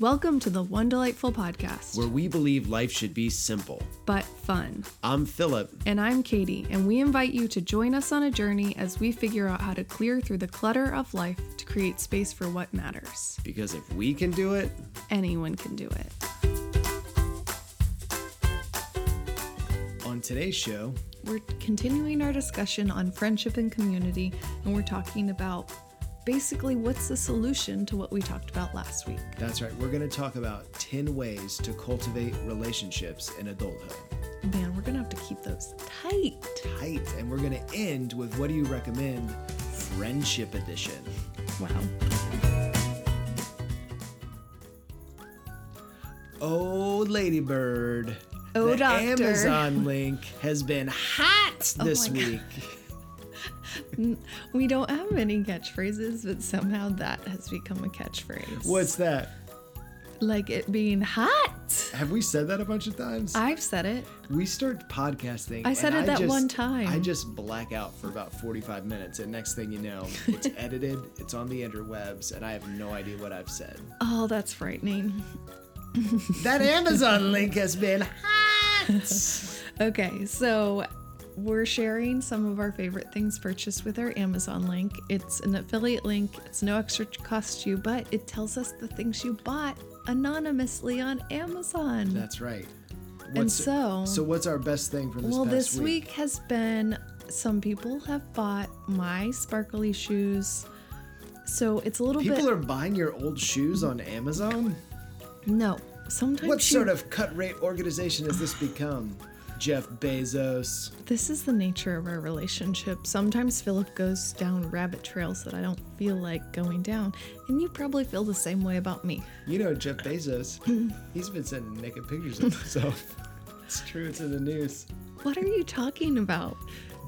Welcome to the One Delightful Podcast, where we believe life should be simple. but fun. I'm Philip. And I'm Katie, and we invite you to join us on a journey as we figure out how to clear through the clutter of life to create space for what matters. Because if we can do it, Anyone can do it. on today's show, We're continuing our discussion on friendship and community, and we're talking about basically what's the solution to what we talked about last week. that's right, we're going to talk about 10 ways to cultivate relationships in adulthood. Man, we're gonna have to keep those tight. Tight. And we're going to end with what do you recommend? Friendship edition. Wow. Oh, Ladybird. Oh, the doctor. Amazon link has been hot oh this my God. week. We don't have any catchphrases, but somehow that has become a catchphrase. What's that? Like it being hot. Have we said that a bunch of times? I've said it. we start podcasting. I said it that just- one time. I just black out for about 45 minutes, and next thing you know, it's edited, it's on the interwebs, and I have no idea what I've said. Oh, that's frightening. That Amazon link has been hot. Okay, so we're sharing some of our favorite things purchased with our Amazon link. It's an affiliate link, it's no extra cost to you, but it tells us the things you bought anonymously on Amazon. That's right. and so, so what's our best thing from this week? well, this week has been some people have bought my sparkly shoes. So it's a little People bit People are buying your old shoes on Amazon. no. Sometimes What you- sort of cut rate organization has this become? Jeff Bezos. This is the nature of our relationship. Sometimes Philip goes down rabbit trails that I don't feel like going down, and you probably feel the same way about me. You know Jeff Bezos. He's been sending naked pictures of himself. It's true. It's in the news. What are you talking about?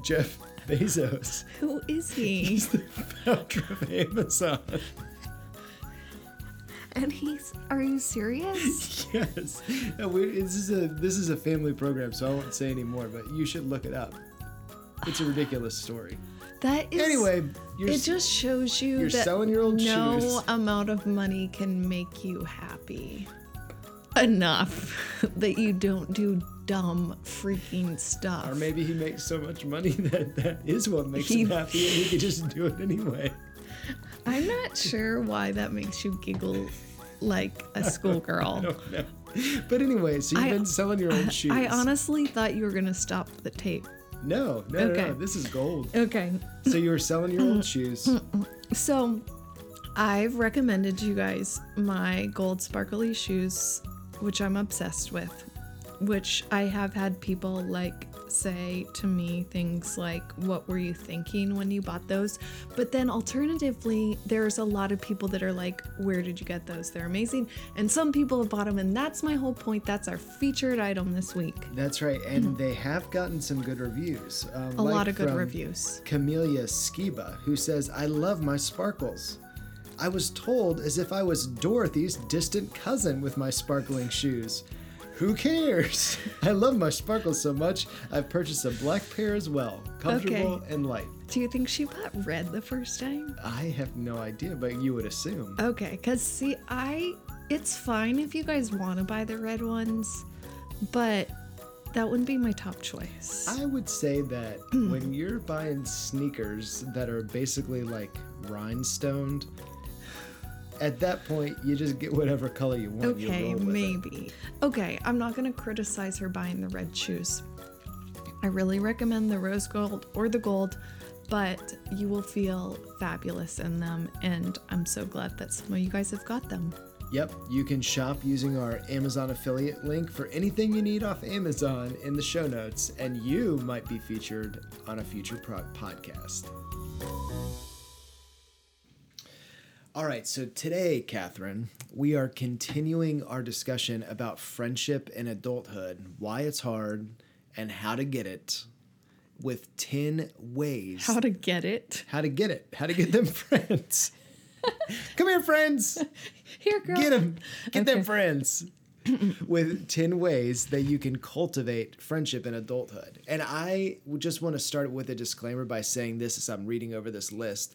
Jeff Bezos. Who is he? He's the founder of Amazon. And he's are you serious? yes. We, this is a this is a family program, so I won't say any more. But you should look it up. It's a ridiculous story. That is Anyway, you're it just shows you you're that selling your old no shoes. amount of money can make you happy enough that you don't do dumb freaking stuff. or maybe he makes so much money that that is what makes He- him happy, and he could just do it anyway. I'm not sure why that makes you giggle like a schoolgirl. I don't know. But anyway, so you've I- been selling your old shoes. I honestly thought you were gonna stop the tape. no, no, no, Okay. no. This is gold. Okay, So you were selling your old shoes. so I've recommended to you guys my gold sparkly shoes, which I'm obsessed with. Which I have had people like say to me things like, What were you thinking when you bought those? But then alternatively, there's a lot of people that are like, Where did you get those? They're amazing. And some people have bought them, and that's my whole point. That's our featured item this week. That's right, and they have gotten some good reviews. Um, A like lot of good reviews. Camelia Skiba, who says, I love my sparkles. I was told as if I was Dorothy's distant cousin with my sparkling shoes. Who cares? I love my sparkles so much, I've purchased a black pair as well. Comfortable and light. Do you think she bought red the first time? I have no idea, but you would assume. Okay, because see, I. It's fine if you guys want to buy the red ones, but that wouldn't be my top choice. I would say that when you're buying sneakers that are basically like rhinestoned, at that point you just get whatever color you want. you okay, roll with it. maybe. Okay, I'm not going to criticize her buying the red shoes. I really recommend the rose gold or the gold, but you will feel fabulous in them, and I'm so glad that some of you guys have got them. Yep, you can shop using our Amazon affiliate link for anything you need off Amazon in the show notes, and you might be featured on a future pro- podcast. All right, so today, Catherine, we are continuing our discussion about friendship in adulthood, why it's hard, and how to get it with 10 ways How to get it? how to get it, how to get them friends. Come here, friends. Here, girl. Get them. Get them friends. With 10 ways that you can cultivate friendship in adulthood. And I just want to start with a disclaimer by saying this as I'm reading over this list.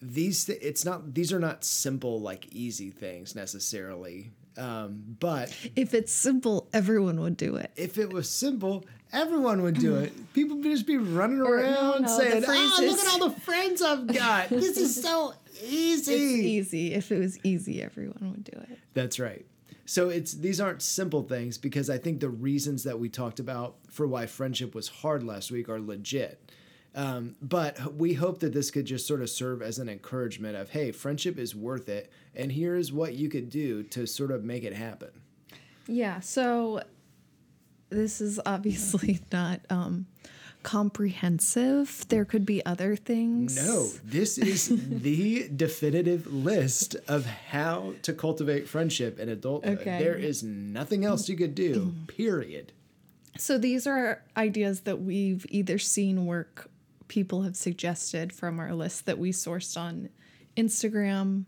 These th- it's not these are not simple like easy things necessarily. Um, but If it's simple, everyone would do it. if it was simple, everyone would do it. People would just be running around no, saying, "Oh, look at all the friends I've got. This is so easy." It's easy. If it was easy, everyone would do it. That's right. So it's these aren't simple things because I think the reasons that we talked about for why friendship was hard last week are legit. Um, but we hope that this could just sort of serve as an encouragement of, hey, friendship is worth it, and here's what you could do to sort of make it happen. Yeah. So this is obviously not um, comprehensive. There could be other things. No, this is the definitive list of how to cultivate friendship in adulthood. Okay. There is nothing else you could do, period. So these are ideas that we've either seen work people have suggested from our list that we sourced on Instagram,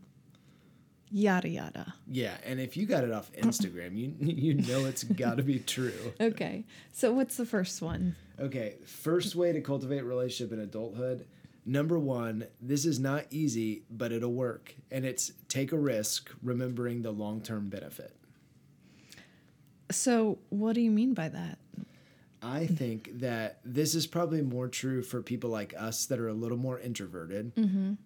yada yada. Yeah, and if you got it off Instagram, you you know it's got to be true. Okay. So what's the first one? Okay, first way to cultivate relationship in adulthood. Number one, this is not easy, but it'll work, and it's take a risk, remembering the long term benefit. So what do you mean by that? I think that this is probably more true for people like us that are a little more introverted,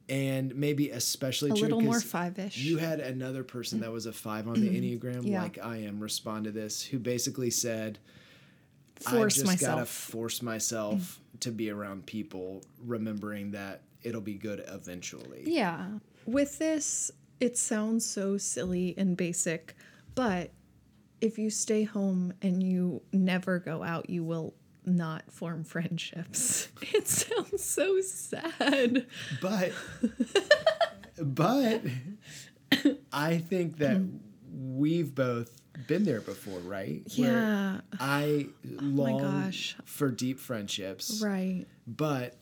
and maybe especially Mm-hmm. A true little more five-ish. You had another person that was a five on the enneagram, Yeah. like I am, respond to this, who basically said, Force I just gotta myself. force myself to be around people, remembering that it'll be good eventually. Yeah. With this, it sounds so silly and basic, but if you stay home and you never go out, you will not form friendships. It sounds so sad. But, but I think that mm. we've both been there before, right? Where Yeah. I oh long gosh. for deep friendships, Right. but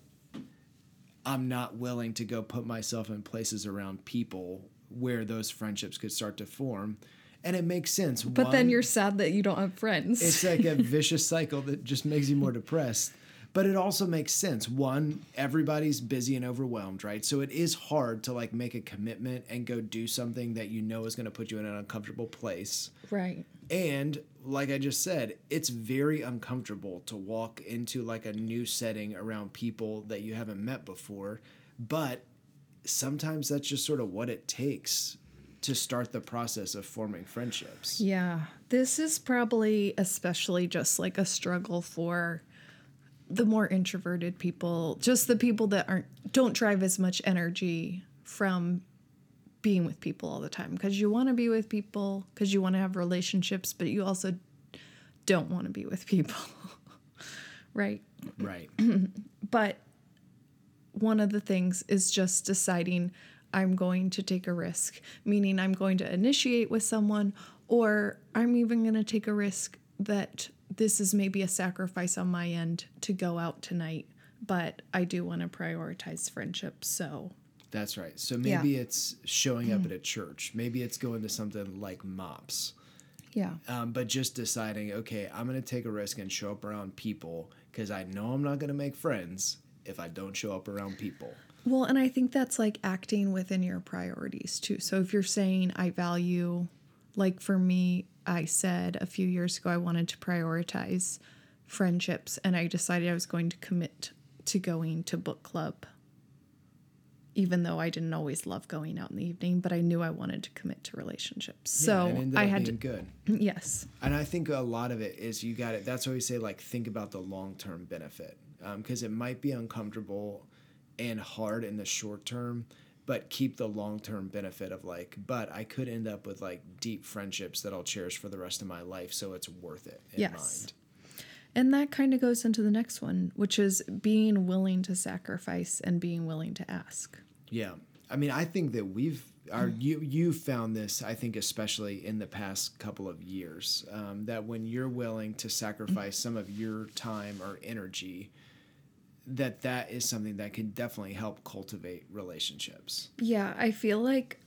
I'm not willing to go put myself in places around people where those friendships could start to form. And it makes sense. But then you're sad that you don't have friends. it's like a vicious cycle that just makes you more depressed. But it also makes sense. One, everybody's busy and overwhelmed, right? So it is hard to like make a commitment and go do something that you know is going to put you in an uncomfortable place. right. And like I just said, it's very uncomfortable to walk into like a new setting around people that you haven't met before. But sometimes that's just sort of what it takes to start the process of forming friendships. Yeah. This is probably especially just like a struggle for the more introverted people, just the people that aren't don't drive as much energy from being with people all the time because you want to be with people because you want to have relationships, but you also don't want to be with people. right? Right. But one of the things is just deciding I'm going to take a risk, meaning I'm going to initiate with someone, or I'm even going to take a risk that this is maybe a sacrifice on my end to go out tonight, but I do want to prioritize friendship. So, That's right. So maybe it's showing up at a church. Maybe it's going to something like MOPS. yeah. Um, but just deciding, okay, I'm going to take a risk and show up around people because I know I'm not going to make friends if I don't show up around people. Well, and I think that's like acting within your priorities too. So if you're saying I value, like for me, I said a few years ago I wanted to prioritize friendships and I decided I was going to commit to going to book club. Even though I didn't always love going out in the evening, but I knew I wanted to commit to relationships. so it ended I had to, good. yes. And I think a lot of it is you got it. That's why we say like think about the long term benefit um, because it might be uncomfortable and hard in the short term, but keep the long term benefit of like, but I could end up with like deep friendships that I'll cherish for the rest of my life, so it's worth it in Yes. mind. And that kind of goes into the next one, which is being willing to sacrifice and being willing to ask. Yeah, I mean, I think that we've our you you found this. I think especially in the past couple of years um, that when you're willing to sacrifice some of your time or energy, that that is something that can definitely help cultivate relationships. Yeah, I feel like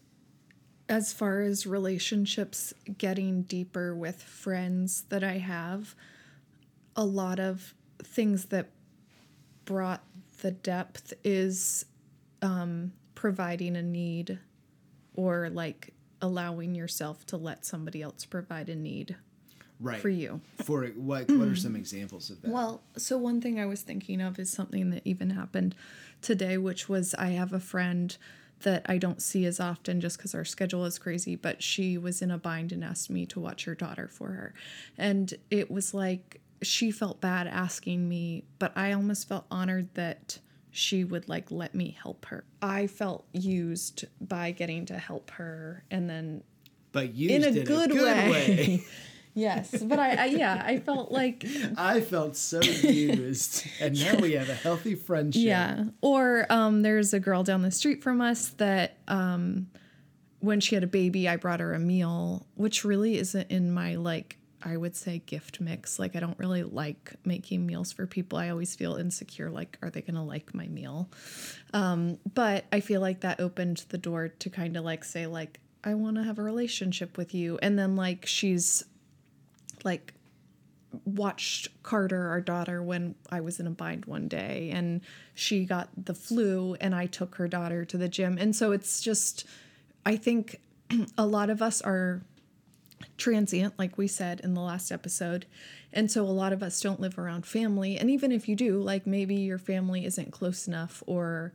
as far as relationships getting deeper with friends that I have, a lot of things that brought the depth is um, providing a need or like allowing yourself to let somebody else provide a need right for you. For what? What are some examples of that? Well, so one thing I was thinking of is something that even happened today, which was I have a friend that I don't see as often just because our schedule is crazy, but she was in a bind and asked me to watch her daughter for her. And it was like she felt bad asking me, but I almost felt honored that she would like let me help her. I felt used by getting to help her and then but you in a did good, a good way. way. yes, but I, I yeah, I felt like I felt so used, and now we have a healthy friendship. Yeah. Or um, there's a girl down the street from us that um, when she had a baby, I brought her a meal, which really isn't in my like I would say gift mix. Like I don't really like making meals for people. I always feel insecure like are they going to like my meal? Um, but I feel like that opened the door to kind of like say like I want to have a relationship with you. And then like she's like watched Carter, our daughter, when I was in a bind one day and she got the flu and I took her daughter to the gym. And so it's just, I think a lot of us are transient, like we said in the last episode. And so a lot of us don't live around family. And even if you do, like maybe your family isn't close enough or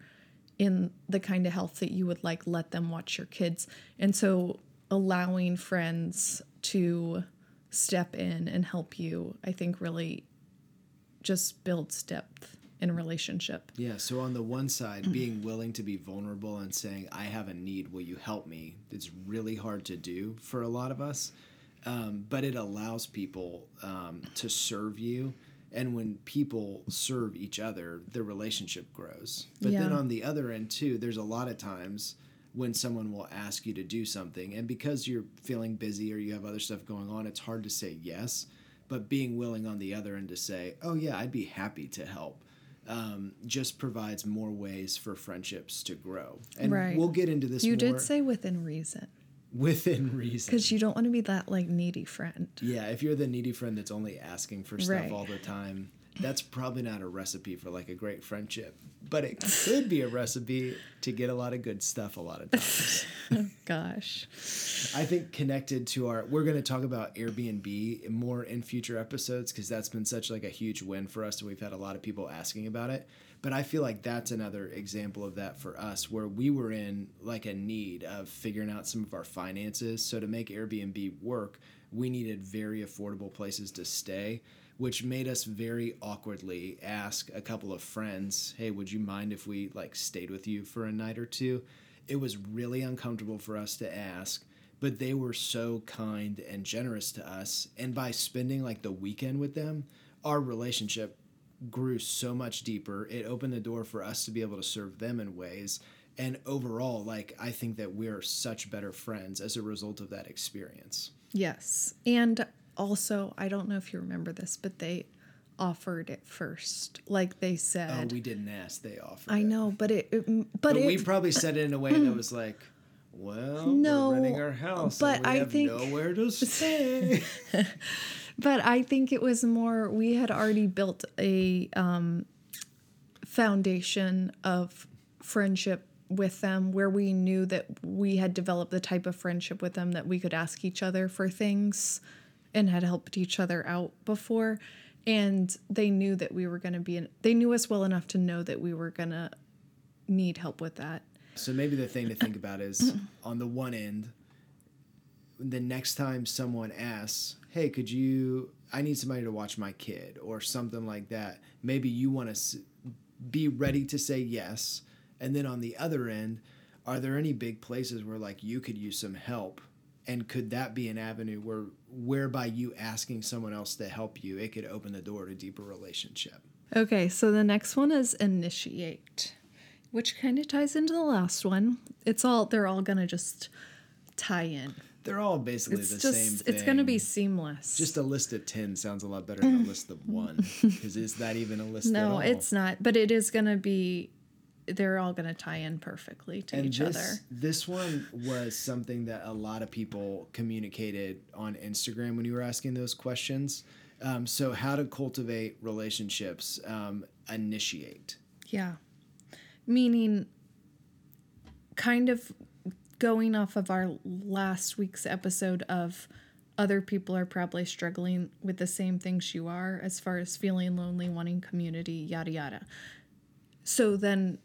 in the kind of health that you would like let them watch your kids. And so allowing friends to step in and help you, I think really just builds depth in a relationship. Yeah. So on the one side, being willing to be vulnerable and saying, "I have a need. Will you help me?" It's really hard to do for a lot of us, um, but it allows people um, to serve you. And when people serve each other, the relationship grows. But then on the other end too, there's a lot of times when someone will ask you to do something, and because you're feeling busy or you have other stuff going on, it's hard to say yes. But being willing on the other end to say, "Oh yeah, I'd be happy to help," um, just provides more ways for friendships to grow. And Right. we'll get into this You did say within reason within reason. because you don't want to be that like needy friend. yeah, if you're the needy friend that's only asking for stuff Right. all the time, that's probably not a recipe for like a great friendship. But it could be a recipe to get a lot of good stuff a lot of times. oh, Gosh. I think connected to our we're going to talk about Airbnb more in future episodes because that's been such like a huge win for us and we've had a lot of people asking about it. But I feel like that's another example of that for us where we were in like a need of figuring out some of our finances. So to make Airbnb work, we needed very affordable places to stay, which made us very awkwardly ask a couple of friends, "Hey, would you mind if we like stayed with you for a night or two? It was really uncomfortable for us to ask but they were so kind and generous to us and by spending like the weekend with them our relationship grew so much deeper it opened the door for us to be able to serve them in ways and overall like i think that we're such better friends as a result of that experience Yes. And also, I don't know if you remember this, but they offered it first. Like they said, oh we didn't ask they offered I it. know, but it, it- but, but it, we probably said it in a way that was like well No, we're renting our house but and we I have think- nowhere to stay But I think it was more we had already built a um, foundation of friendship with them where we knew that we had developed the type of friendship with them that we could ask each other for things and had helped each other out before and they knew that we were going to be in, they knew us well enough to know that we were going to need help with that So maybe the thing to think about is on the one end, the next time someone asks, "Hey, could you? I need somebody to watch my kid," or something like that. Maybe you want to be ready to say yes, and then on the other end, are there any big places where like you could use some help? And could that be an avenue where, whereby you asking someone else to help you, it could open the door to deeper relationship? Okay, so the next one is initiate, which kind of ties into the last one. It's all they're all gonna just tie in. They're all basically It's the just same thing. it's gonna be seamless. Just a list of 10 sounds a lot better than a list of one. Because is that even a list at no, it's not. But it is gonna be. They're all gonna tie in perfectly to and each this, other. This one was something that a lot of people communicated on Instagram when you were asking those questions. Um, so, how to cultivate relationships, um, initiate. Yeah, meaning kind of going off of our last week's episode of other people are probably struggling with the same things you are as far as feeling lonely, wanting community, yada yada. So then,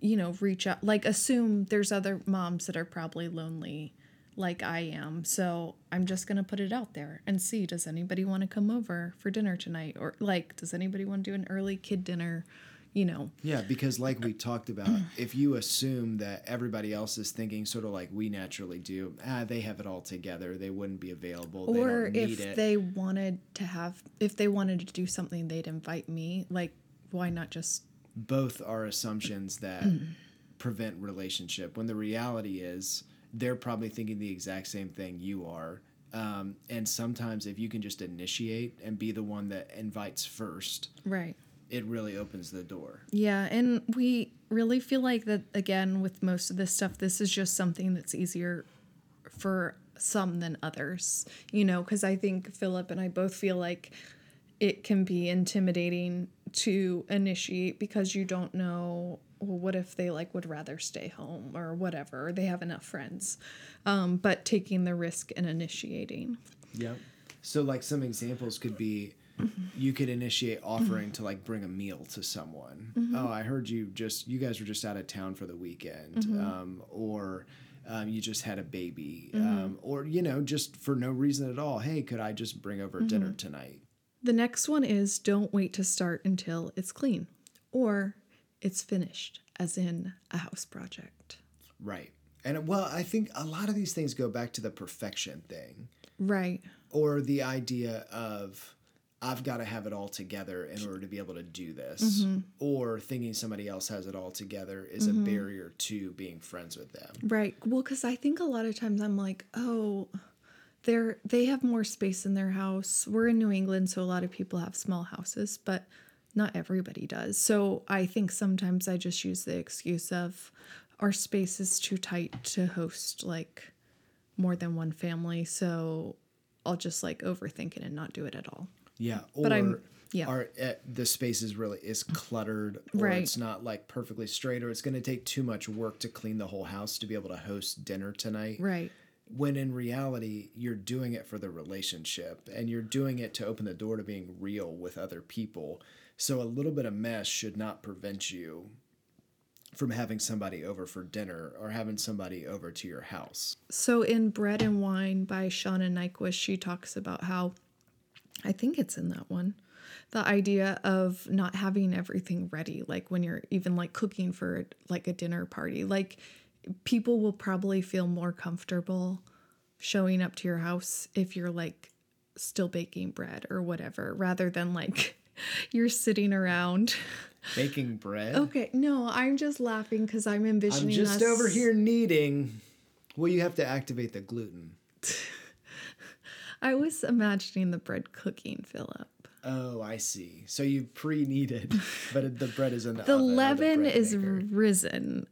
you know, reach out, like assume there's other moms that are probably lonely like I am. So I'm just going to put it out there and see does anybody want to come over for dinner tonight? Or like, does anybody want to do an early kid dinner? You know, Yeah, because like we talked about, if you assume that everybody else is thinking sort of like we naturally do, ah, they have it all together, they wouldn't be available, they or need if it. they wanted to have, if they wanted to do something, they'd invite me. Like, why not just Both are assumptions that prevent relationship when the reality is they're probably thinking the exact same thing you are. Um, and sometimes if you can just initiate and be the one that invites first, right? it really opens the door. Yeah, and we really feel like that again with most of this stuff this is just something that's easier for some than others. You know, cuz I think Philip and I both feel like it can be intimidating to initiate because you don't know well, what if they like would rather stay home or whatever or they have enough friends um, but taking the risk and initiating yeah So like some examples could be you could initiate offering to like bring a meal to someone. Oh, I heard you just you guys were just out of town for the weekend. Um, or um, you just had a baby. Um, or you know, just for no reason at all. Hey, could I just bring over dinner tonight? The next one is don't wait to start until it's clean or it's finished, as in a house project. Right. And well, I think a lot of these things go back to the perfection thing Right. or the idea of I've got to have it all together in order to be able to do this, mm-hmm. or thinking somebody else has it all together is a mm-hmm. barrier to being friends with them. Right. Well, because I think a lot of times I'm like, oh, they're they have more space in their house. We're in New England, so a lot of people have small houses, but not everybody does. So I think sometimes I just use the excuse of our space is too tight to host like more than one family, so I'll just like overthink it and not do it at all. Yeah, or But I'm- yeah. are uh, the space is really is cluttered, or Right. it's not like perfectly straight, or it's going to take too much work to clean the whole house to be able to host dinner tonight. Right. When in reality you're doing it for the relationship and you're doing it to open the door to being real with other people so a little bit of mess should not prevent you from having somebody over for dinner or having somebody over to your house So in Bread and Wine by Shauna Niequist, she talks about how I think it's in that one. The idea of not having everything ready, like when you're even like cooking for like a dinner party. Like people will probably feel more comfortable showing up to your house if you're like still baking bread or whatever, rather than like you're sitting around. baking bread Okay, no, I'm just laughing because I'm envisioning. i'm just us- over here kneading well you have to activate the gluten I was imagining the bread cooking, Philip. oh i see so you pre-kneaded but the bread is in the The oven leaven bread is maker. risen.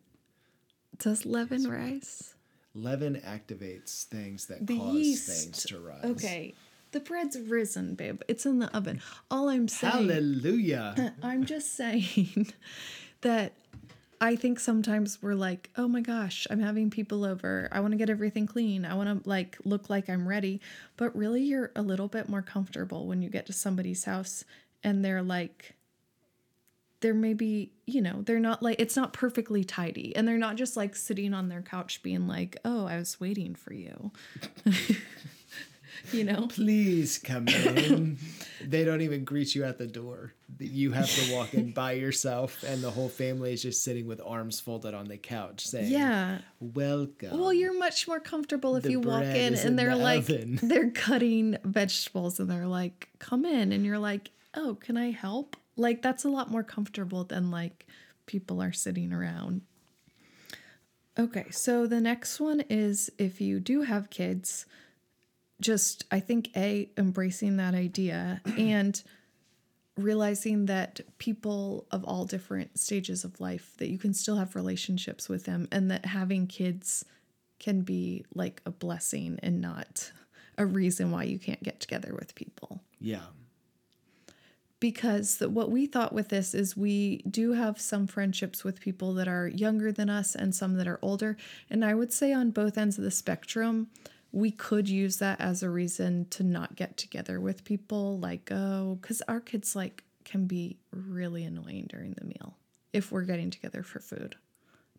Does leaven rise? leaven activates things that The cause yeast. things to rise Okay. The bread's risen, babe. It's in the oven. All I'm saying, hallelujah I'm just saying that I think sometimes we're like, oh my gosh, I'm having people over. I want to get everything clean. I want to like look like I'm ready. But really, you're a little bit more comfortable when you get to somebody's house and they're like, they're maybe, you know, they're not like, it's not perfectly tidy. And they're not just like sitting on their couch being like, oh, I was waiting for you. you know? please come in. they don't even greet you at the door. You have to walk in by yourself, and the whole family is just sitting with arms folded on the couch saying, Yeah. Welcome. Well, you're much more comfortable if The you walk in and in they're the like oven. they're cutting vegetables and they're like, "Come in." And you're like, "Oh, can I help?" Like that's a lot more comfortable than like people are sitting around. Okay, so the next one is if you do have kids, just I think a embracing that idea and realizing that people of all different stages of life that you can still have relationships with them and that having kids can be like a blessing and not a reason why you can't get together with people. yeah. Because what we thought with this is we do have some friendships with people that are younger than us and some that are older. And I would say on both ends of the spectrum, we could use that as a reason to not get together with people. Like, oh, because our kids like can be really annoying during the meal if we're getting together for food.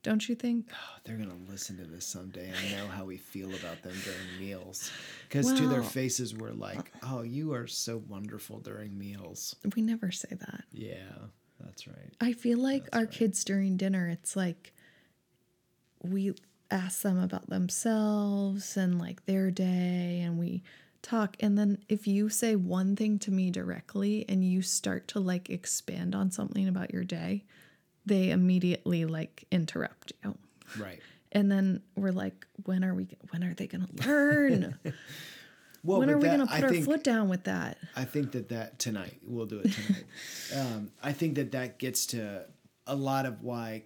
Don't you think? Oh, they're gonna listen to this someday and know how we feel about them during meals. Because to their faces, we're like, "Oh, you are so wonderful during meals." We never say that. Yeah, that's right. I feel like That's our right. kids during dinner, it's like we ask them about themselves and like their day and we talk. And then if you say one thing to me directly and you start to like expand on something about your day, they immediately like interrupt you. Right. And then we're like, when are we, when are they going to learn? Well, when are we going to I put our think- foot down with that? I think that that tonight we'll do it tonight. um, I think that that gets to a lot of why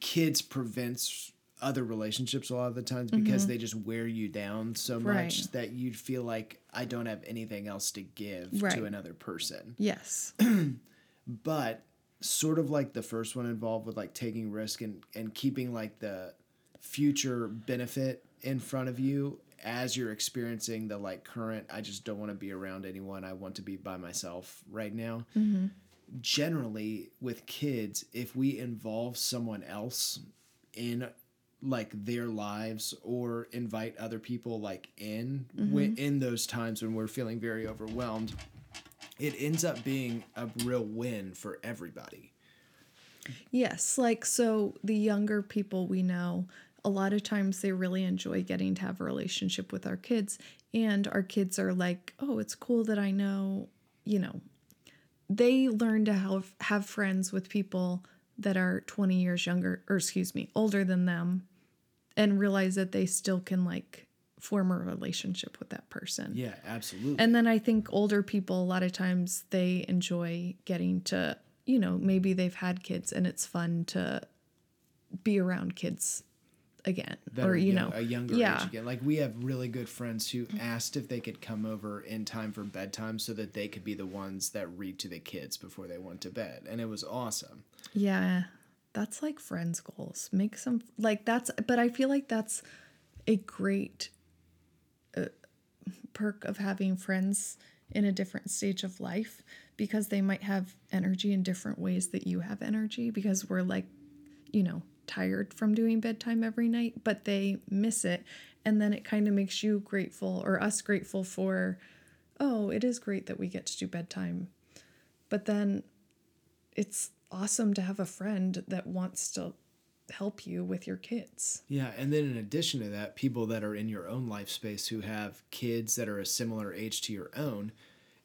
kids prevents other relationships a lot of the times because they just wear you down so much Mm-hmm. Right. that you feel like I don't have anything else to give Right. to another person. Yes. But sort of like the first one involved with like taking risk and and keeping like the future benefit in front of you as you're experiencing the like current I just don't want to be around anyone. I want to be by myself right now. Mm-hmm. Generally with kids, if we involve someone else in like their lives or invite other people like in wi- mm-hmm. in those times when we're feeling very overwhelmed it ends up being a real win for everybody. Yes, like so the younger people we know, a lot of times they really enjoy getting to have a relationship with our kids and our kids are like, "Oh, it's cool that I know, you know, they learn to have have friends with people that are 20 years younger or excuse me, older than them and realize that they still can like form a relationship with that person. Yeah, absolutely. And then I think older people, a lot of times, they enjoy getting to, you know, maybe they've had kids and it's fun to be around kids again. that or, you yo- know, a younger yeah. age again. Like we have really good friends who asked if they could come over in time for bedtime so that they could be the ones that read to the kids before they went to bed, and it was awesome. Yeah. That's like friends' goals. Make some, like, that's, but I feel like that's a great perk of having friends in a different stage of life because they might have energy in different ways that you have energy because we're like, you know, tired from doing bedtime every night, but they miss it. And then it kind of makes you grateful or us grateful for, oh, it is great that we get to do bedtime. But then it's awesome to have a friend that wants to help you with your kids. Yeah, and then in addition to that, people that are in your own life space who have kids that are a similar age to your own,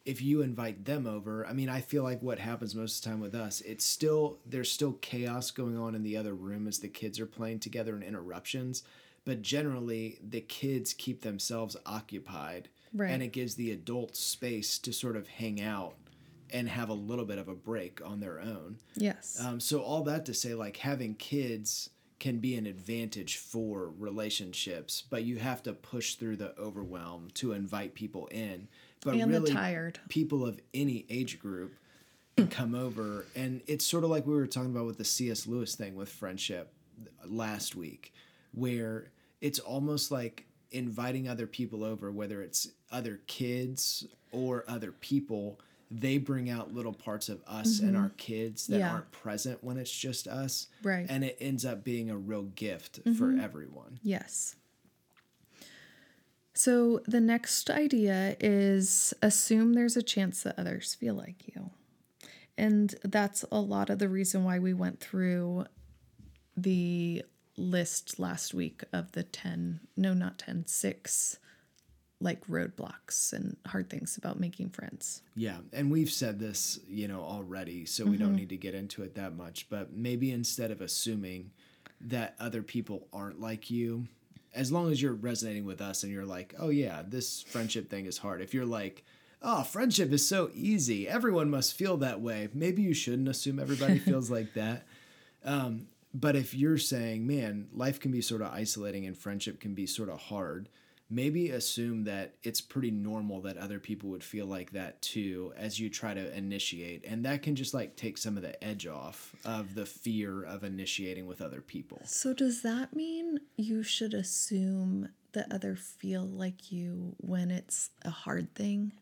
if you invite them over, I mean, I feel like what happens most of the time with us, it's still there's still chaos going on in the other room as the kids are playing together and interruptions, but generally the kids keep themselves occupied Right. and it gives the adults space to sort of hang out and have a little bit of a break on their own. Yes. Um, so all that to say, like having kids can be an advantage for relationships, but you have to push through the overwhelm to invite people in. But and really, tired. people of any age group can come over, and it's sort of like we were talking about with the C.S. Lewis thing with friendship last week, where it's almost like inviting other people over, whether it's other kids or other people. They bring out little parts of us and our kids that Mm-hmm. Yeah. aren't present when it's just us. Right. And it ends up being a real gift for Mm-hmm. everyone. Yes. So the next idea is assume there's a chance that others feel like you. And that's a lot of the reason why we went through the list last week of the 10, no, not 10, six like roadblocks and hard things about making friends. Yeah, and we've said this, you know, already, so we don't need to get into it that much, but maybe instead of assuming that other people aren't like you, as long as you're resonating with us and you're like, "Oh yeah, this friendship thing is hard." If you're like, "Oh, friendship is so easy. Everyone must feel that way." Maybe you shouldn't assume everybody feels like that. Um, but if you're saying, "Man, life can be sort of isolating and friendship can be sort of hard," maybe assume that it's pretty normal that other people would feel like that too as you try to initiate and that can just like take some of the edge off of the fear of initiating with other people So does that mean you should assume that other feel like you when it's a hard thing?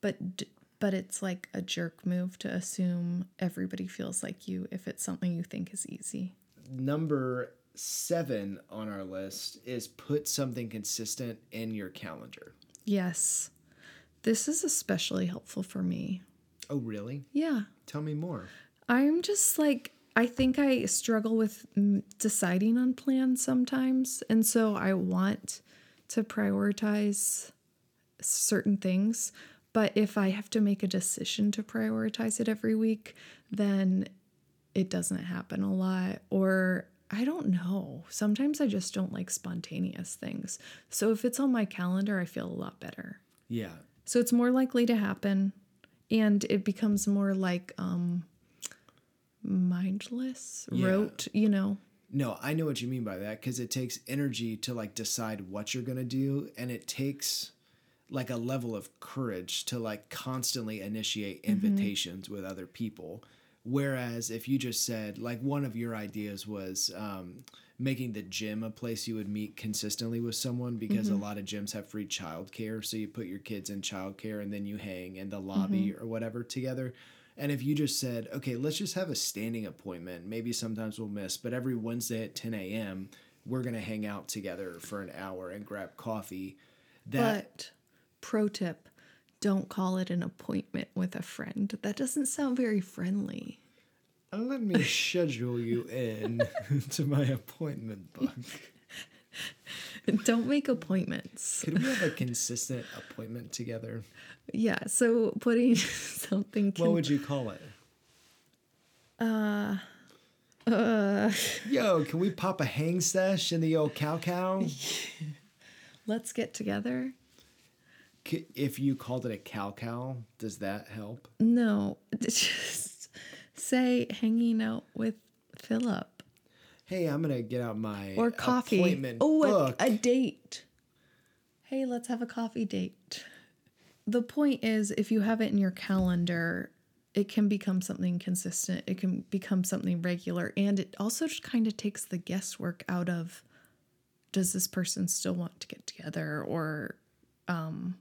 But d- but it's like a jerk move to assume everybody feels like you if it's something you think is easy. number seven on our list is put something consistent in your calendar Yes. This is especially helpful for me. oh really Yeah. tell me more I'm just like, I think I struggle with deciding on plans sometimes. And so I want to prioritize certain things. But if I have to make a decision to prioritize it every week, then it doesn't happen a lot. Or I don't know. Sometimes I just don't like spontaneous things. So if it's on my calendar, I feel a lot better. yeah So it's more likely to happen and it becomes more like um mindless, Yeah. rote, you know. No, I know what you mean by that because it takes energy to like decide what you're gonna do, and it takes like a level of courage to like constantly initiate invitations with other people. Whereas if you just said like one of your ideas was um, making the gym a place you would meet consistently with someone because a lot of gyms have free childcare, so you put your kids in childcare and then you hang in the lobby or whatever together. And if you just said, okay, let's just have a standing appointment, maybe sometimes we'll miss, but every Wednesday at 10 a.m., we're going to hang out together for an hour and grab coffee. That, But pro tip, don't call it an appointment with a friend. That doesn't sound very friendly. let me schedule you in to my appointment book. Don't make appointments. Could we have a consistent appointment together? Yeah, so putting something What would you call it? Uh, uh, Yo, can we pop a hang sesh in the old cow cow? let's get together. If you called it a cow cow, does that help? No, just say hanging out with Philip. Hey, I'm gonna get out my or coffee. appointment oh, a, a date. Hey, let's have a coffee date. The point is, if you have it in your calendar, it can become something consistent. It can become something regular. And it also just kind of takes the guesswork out of does this person still want to get together? Or um,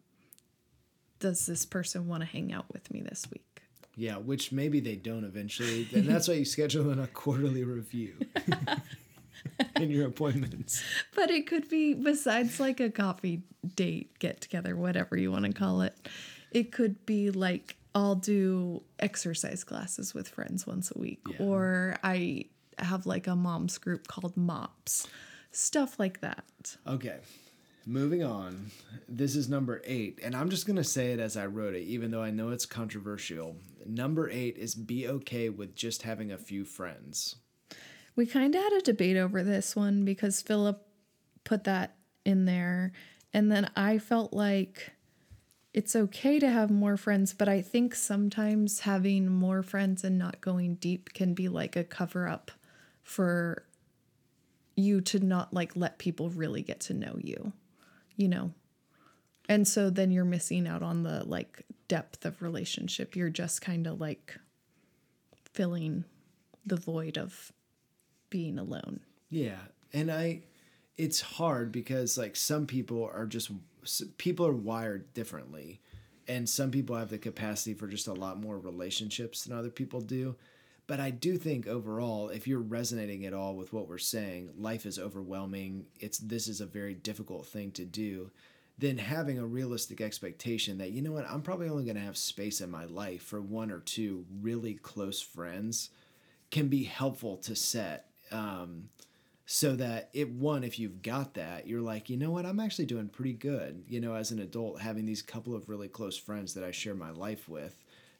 does this person want to hang out with me this week? Yeah, which maybe they don't eventually. And that's why you schedule in a quarterly review in your appointments. But it could be besides like a coffee date, get together, whatever you want to call it. It could be like I'll do exercise classes with friends once a week, Yeah. or I have like a mom's group called MOPS, stuff like that. Okay, moving on. This is number eight, and I'm just going to say it as I wrote it, even though I know it's controversial. Number eight is be okay with just having a few friends. We kind of had a debate over this one because Philip put that in there. And then I felt like it's okay to have more friends, but I think sometimes having more friends and not going deep can be like a cover up for you to not like let people really get to know you, you know? And so then you're missing out on the like depth of relationship. You're just kind of like filling the void of being alone. Yeah, and I, it's hard because like some people are just people are wired differently, and some people have the capacity for just a lot more relationships than other people do. But I do think overall, if you're resonating at all with what we're saying, life is overwhelming. It's this is a very difficult thing to do. Then having a realistic expectation that you know what, I'm probably only going to have space in my life for one or two really close friends can be helpful to set um, so that it one if you've got that you're like you know what i'm actually doing pretty good you know as an adult having these couple of really close friends that i share my life with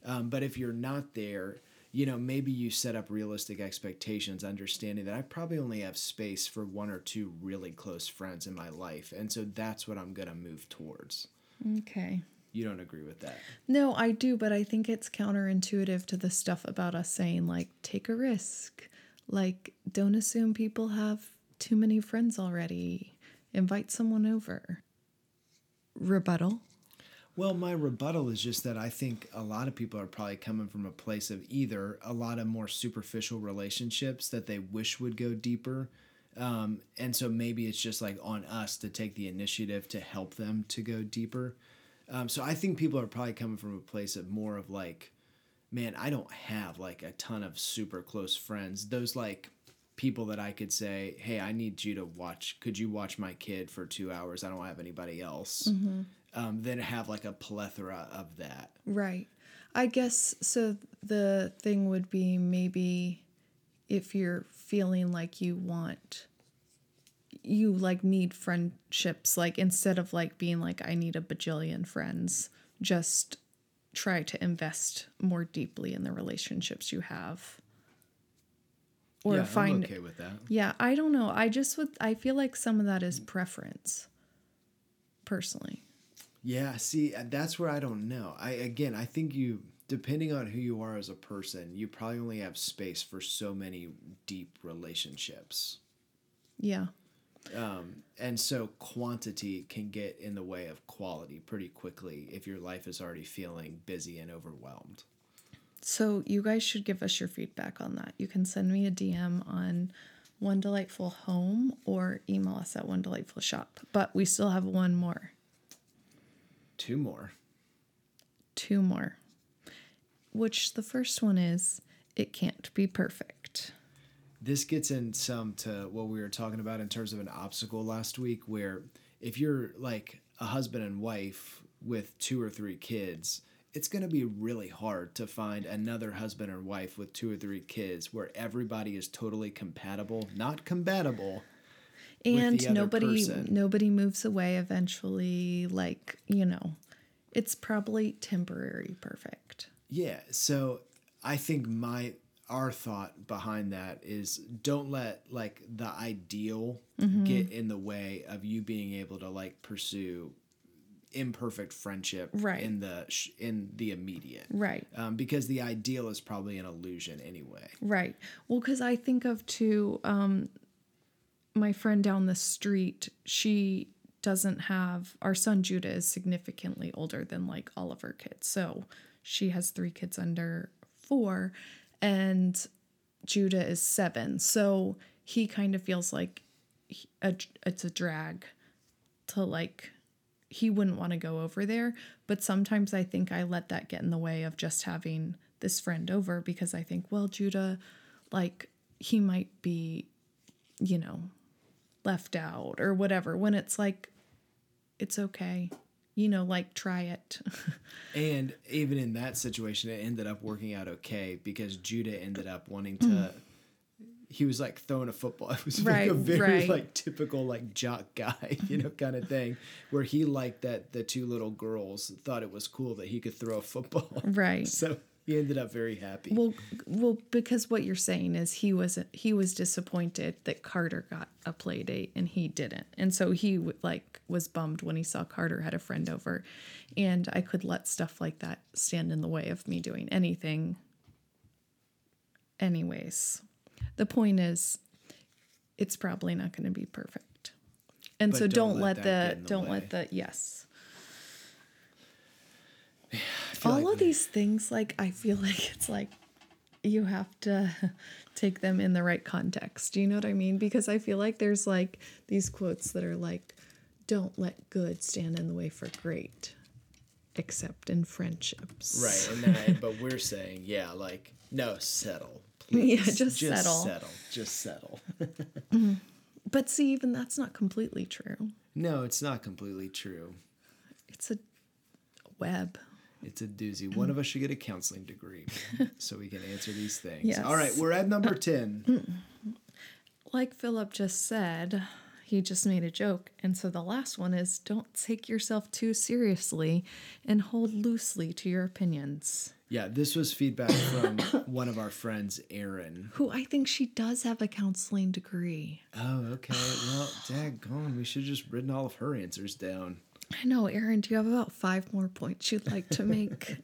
um, but if you're not there you know maybe you set up realistic expectations understanding that i probably only have space for one or two really close friends in my life and so that's what i'm going to move towards Okay. you don't agree with that No, I do, but I think it's counterintuitive to the stuff about us saying, like, take a risk. Like, don't assume people have too many friends already. Invite someone over. rebuttal. Well, my rebuttal is just that I think a lot of people are probably coming from a place of either a lot of more superficial relationships that they wish would go deeper. Um, and so maybe it's just like on us to take the initiative to help them to go deeper. Um, so I think people are probably coming from a place of more of like, man, I don't have like a ton of super close friends. Those like people that I could say, hey, I need you to watch. Could you watch my kid for two hours? I don't have anybody else. Um, then have like a plethora of that. Right. I guess so. The thing would be maybe if you're feeling like you want, you like need friendships, like instead of like being like, I need a bajillion friends, just try to invest more deeply in the relationships you have. Or yeah, find I'm okay with that. Yeah, I don't know. I just would I feel like some of that is preference. Personally. Yeah, see, uh, that's where I don't know. I again, I think you depending on who you are as a person, you probably only have space for so many deep relationships. Yeah. Um, and so quantity can get in the way of quality pretty quickly if your life is already feeling busy and overwhelmed. So you guys should give us your feedback on that. You can send me a DM on One Delightful Home or email us at One Delightful Shop. But we still have one more, Two more. two more. Which the first one is it can't be perfect. this gets in some to what we were talking about in terms of an obstacle last week where if you're like a husband and wife with two or three kids it's going to be really hard to find another husband or wife with two or three kids where everybody is totally compatible not compatible And nobody person. nobody moves away eventually like, you know. It's probably temporary perfect. Yeah, so I think my our thought behind that is don't let like the ideal Mm-hmm. get in the way of you being able to like pursue imperfect friendship Right. in the sh- in the immediate. Right. Um, because the ideal is probably an illusion anyway. Right. Well, because I think of too, um, my friend down the street, she doesn't have, our son Judah is significantly older than like all of her kids. So she has three kids under four, and Judah is seven. So he kind of feels like a, it's a drag to like he wouldn't want to go over there. But sometimes I think I let that get in the way of just having this friend over because I think, well, Judah, like, he might be, you know, left out or whatever. When it's like, it's okay. You know, like, try it. And even in that situation, it ended up working out okay because Judah ended up wanting to. Mm. He was like throwing a football. It was like a very right. like typical like jock guy, you know, kind of thing, where he liked that the two little girls thought it was cool that he could throw a football. right. So he ended up very happy. Well, well, because what you're saying is he wasn't. he was disappointed that Carter got a play date and he didn't, and so he like was bummed when he saw Carter had a friend over, and I could let stuff like that stand in the way of me doing anything. Anyways, the point is, it's probably not going to be perfect, and But so don't don't, let let, the the don't way. let the yes. All like of these things like i feel like it's like you have to take them in the right context do you know what i mean because i feel like there's like these quotes that are like don't let good stand in the way for great except in friendships right, and then but we're saying yeah, like no, settle, please. Yeah, just settle. settle, just settle. Mm-hmm. but see even that's not completely true no, it's not completely true. it's a web It's a doozy. One of us should get a counseling degree so we can answer these things. Yes. All right, we're at number uh, 10. Hmm. like philip just said he just made a joke and so the last one is don't take yourself too seriously and hold loosely to your opinions Yeah, this was feedback from one of our friends, Erin. who I think she does have a counseling degree. Oh, okay. Well, daggone, we should have just written all of her answers down. I know, Erin, do you have about five more points you'd like to make?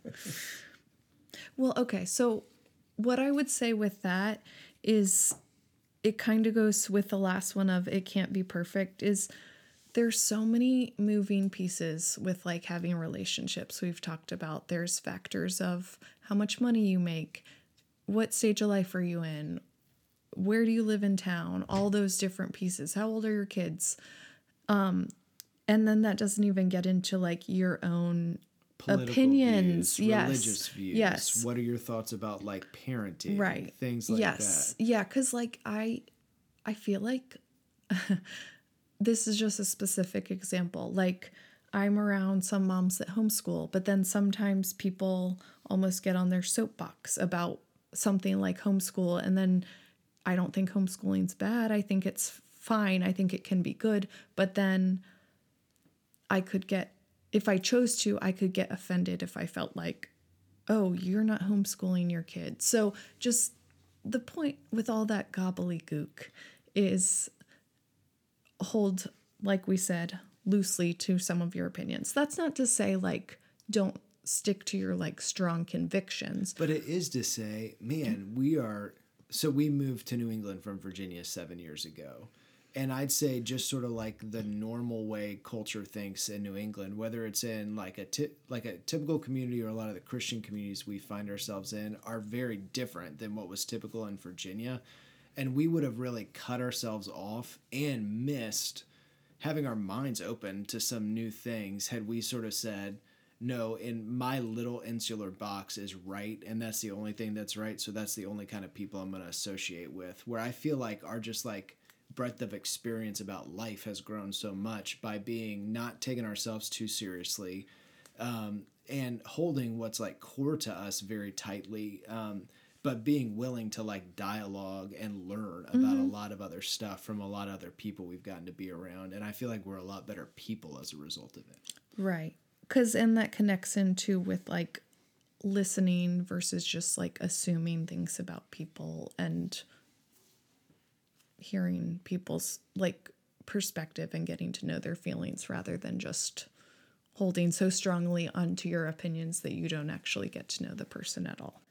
well, okay, so what I would say with that is it kind of goes with the last one of it can't be perfect is there's so many moving pieces with like having relationships we've talked about. There's factors of how much money you make what stage of life are you in where do you live in town all those different pieces. How old are your kids? Um and then that doesn't even get into like your own Political opinions. views, yes. religious views. yes. What are your thoughts about like parenting? right. Things like yes. that. yeah because like i i feel like this is just a specific example. Like i'm around some moms that homeschool but then sometimes people almost get on their soapbox about something like homeschool and then i don't think homeschooling's bad. I think it's fine. I think it can be good. But then i could get if i chose to i could get offended if i felt like oh, you're not homeschooling your kids. So just the point with all that gobbledygook is hold, like we said, loosely to some of your opinions. That's not to say like don't stick to your like strong convictions. But it is to say, man, we are. So we moved to New England from Virginia seven years ago. And I'd say just sort of like the normal way culture thinks in New England, whether it's in like a ti- like a typical community or a lot of the Christian communities we find ourselves in, are very different than what was typical in Virginia. And we would have really cut ourselves off and missed having our minds open to some new things had we sort of said, no, in my little insular box is right, and that's the only thing that's right. So that's the only kind of people I'm going to associate with. Where I feel like are just like breadth of experience about life has grown so much by being not taking ourselves too seriously um, and holding what's like core to us very tightly. Um, but being willing to like dialogue and learn about a lot of other stuff from a lot of other people we've gotten to be around. And I feel like we're a lot better people as a result of it. Right. Cause and that connects into with like listening versus just like assuming things about people and hearing people's like perspective and getting to know their feelings rather than just holding so strongly onto your opinions that you don't actually get to know the person at all.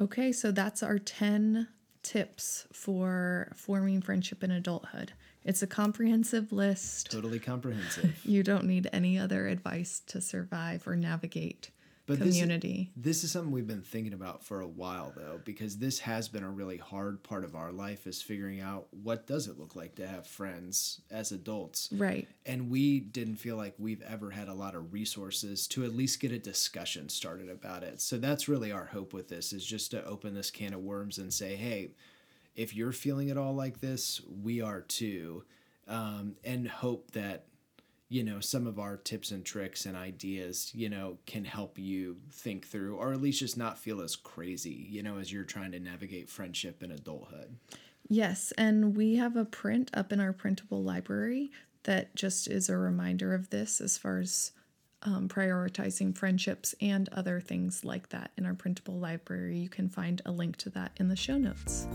Okay, so that's our 10 tips for forming friendship in adulthood. It's a comprehensive list. Totally comprehensive. You don't need any other advice to survive or navigate But this- community. This is something we've been thinking about for a while though, because this has been a really hard part of our life is figuring out what does it look like to have friends as adults. right. And we didn't feel like we've ever had a lot of resources to at least get a discussion started about it. So that's really our hope with this is just to open this can of worms and say, hey, if you're feeling it all like this, we are too. Um, and hope that you know some of our tips and tricks and ideas you know can help you think through or at least just not feel as crazy you know as you're trying to navigate friendship and adulthood Yes, and we have a print up in our printable library that just is a reminder of this as far as um, prioritizing friendships and other things like that in our printable library. You can find a link to that in the show notes.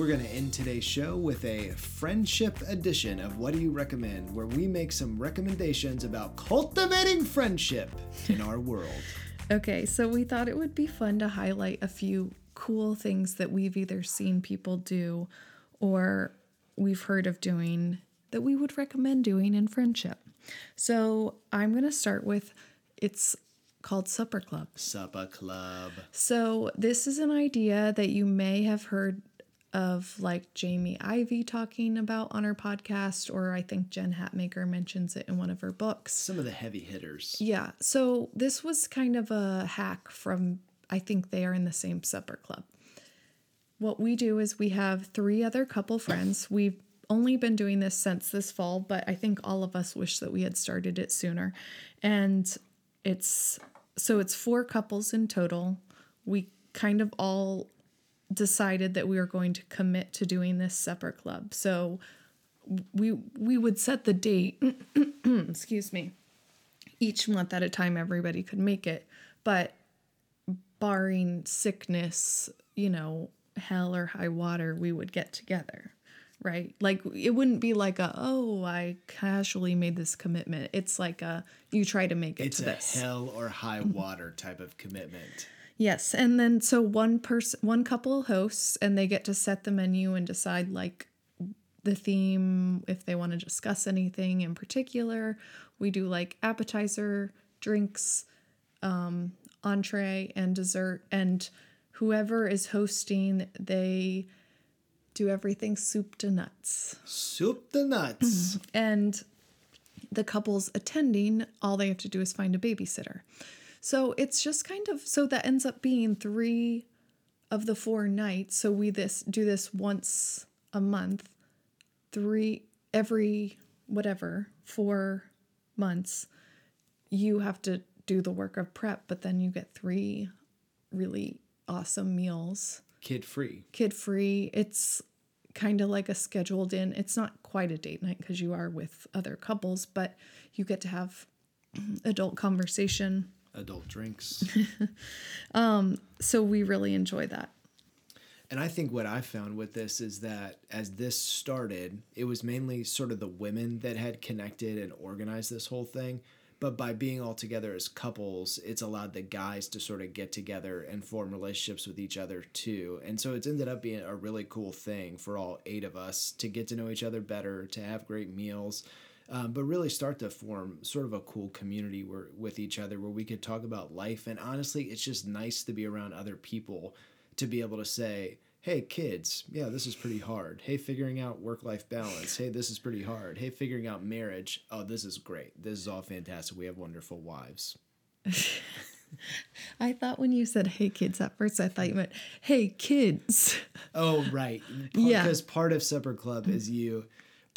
We're going to end today's show with a friendship edition of what do you recommend where we make some recommendations about cultivating friendship in our world Okay, so we thought it would be fun to highlight a few cool things that we've either seen people do or we've heard of doing that we would recommend doing in friendship. So I'm going to start with it's called Supper Club. supper club So this is an idea that you may have heard of like Jamie Ivey talking about on her podcast, or I think Jen Hatmaker mentions it in one of her books. some of the heavy hitters Yeah. So this was kind of a hack from, I think they are in the same supper club. What we do is we have three other couple friends. We've only been doing this since this fall, but I think all of us wish that we had started it sooner. And it's so it's four couples in total. We kind of all decided that we were going to commit to doing this supper club. So we we would set the date, excuse me, each month at a time everybody could make it. But barring sickness you know hell or high water we would get together right? Like it wouldn't be like a oh i casually made this commitment. It's like a you try to make it it's to a this. hell or high water type of commitment Yes, and then so one person, one couple hosts, and they get to set the menu and decide like the theme if they want to discuss anything in particular. We do like appetizer, drinks, um, entree, and dessert, and whoever is hosting, they do everything soup to nuts. Soup to nuts. And the couples attending, all they have to do is find a babysitter. So it's just kind of so that ends up being three of the four nights. So we this do this once a month, three every whatever four months. You have to do the work of prep, but then you get three really awesome meals Kid free. kid free. It's kind of like a scheduled in. It's not quite a date night because you are with other couples, but you get to have adult conversation. Adult drinks. Um, so we really enjoy that. And I think what I found with this is that as this started, it was mainly sort of the women that had connected and organized this whole thing. But by being all together as couples, it's allowed the guys to sort of get together and form relationships with each other too. And so it's ended up being a really cool thing for all eight of us to get to know each other better, to have great meals, um, but really start to form sort of a cool community where, with each other where we could talk about life. And honestly, it's just nice to be around other people to be able to say, hey, kids, yeah, this is pretty hard. Hey, figuring out work life balance. Hey, this is pretty hard. Hey, figuring out marriage. Oh, this is great. This is all fantastic. We have wonderful wives. I thought when you said, hey kids, at first I thought you meant, hey kids. Oh, right. Yeah. Because part of Supper Club is you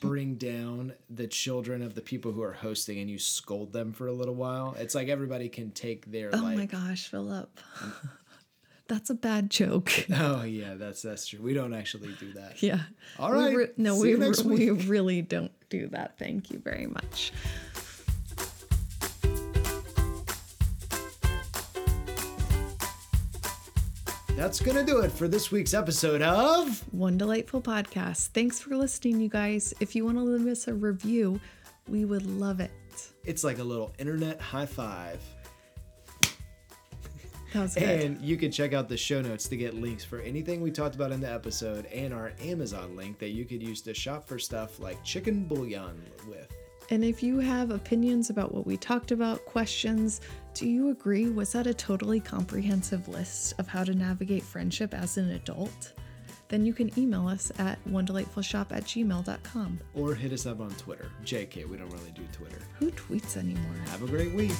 bring down the children of the people who are hosting and you scold them for a little while. It's like everybody can take their Oh like my gosh, Philip. That's a bad joke. Oh yeah, that's that's true. We don't actually do that. Yeah. All We re- no, See we, re- we really don't do that. Thank you very much. That's gonna do it for this week's episode of One Delightful Podcast. Thanks for listening, you guys. If you want to leave us a review, we would love it. It's like a little internet high five. That was good. And you can check out the show notes to get links for anything we talked about in the episode and our Amazon link that you could use to shop for stuff like chicken bouillon with. And if you have opinions about what we talked about, questions, do you agree? Was that a totally comprehensive list of how to navigate friendship as an adult? Then you can email us at one delightfulshop at gmail.com. Or hit us up on Twitter. JK, we don't really do Twitter. Who tweets anymore? Have a great week.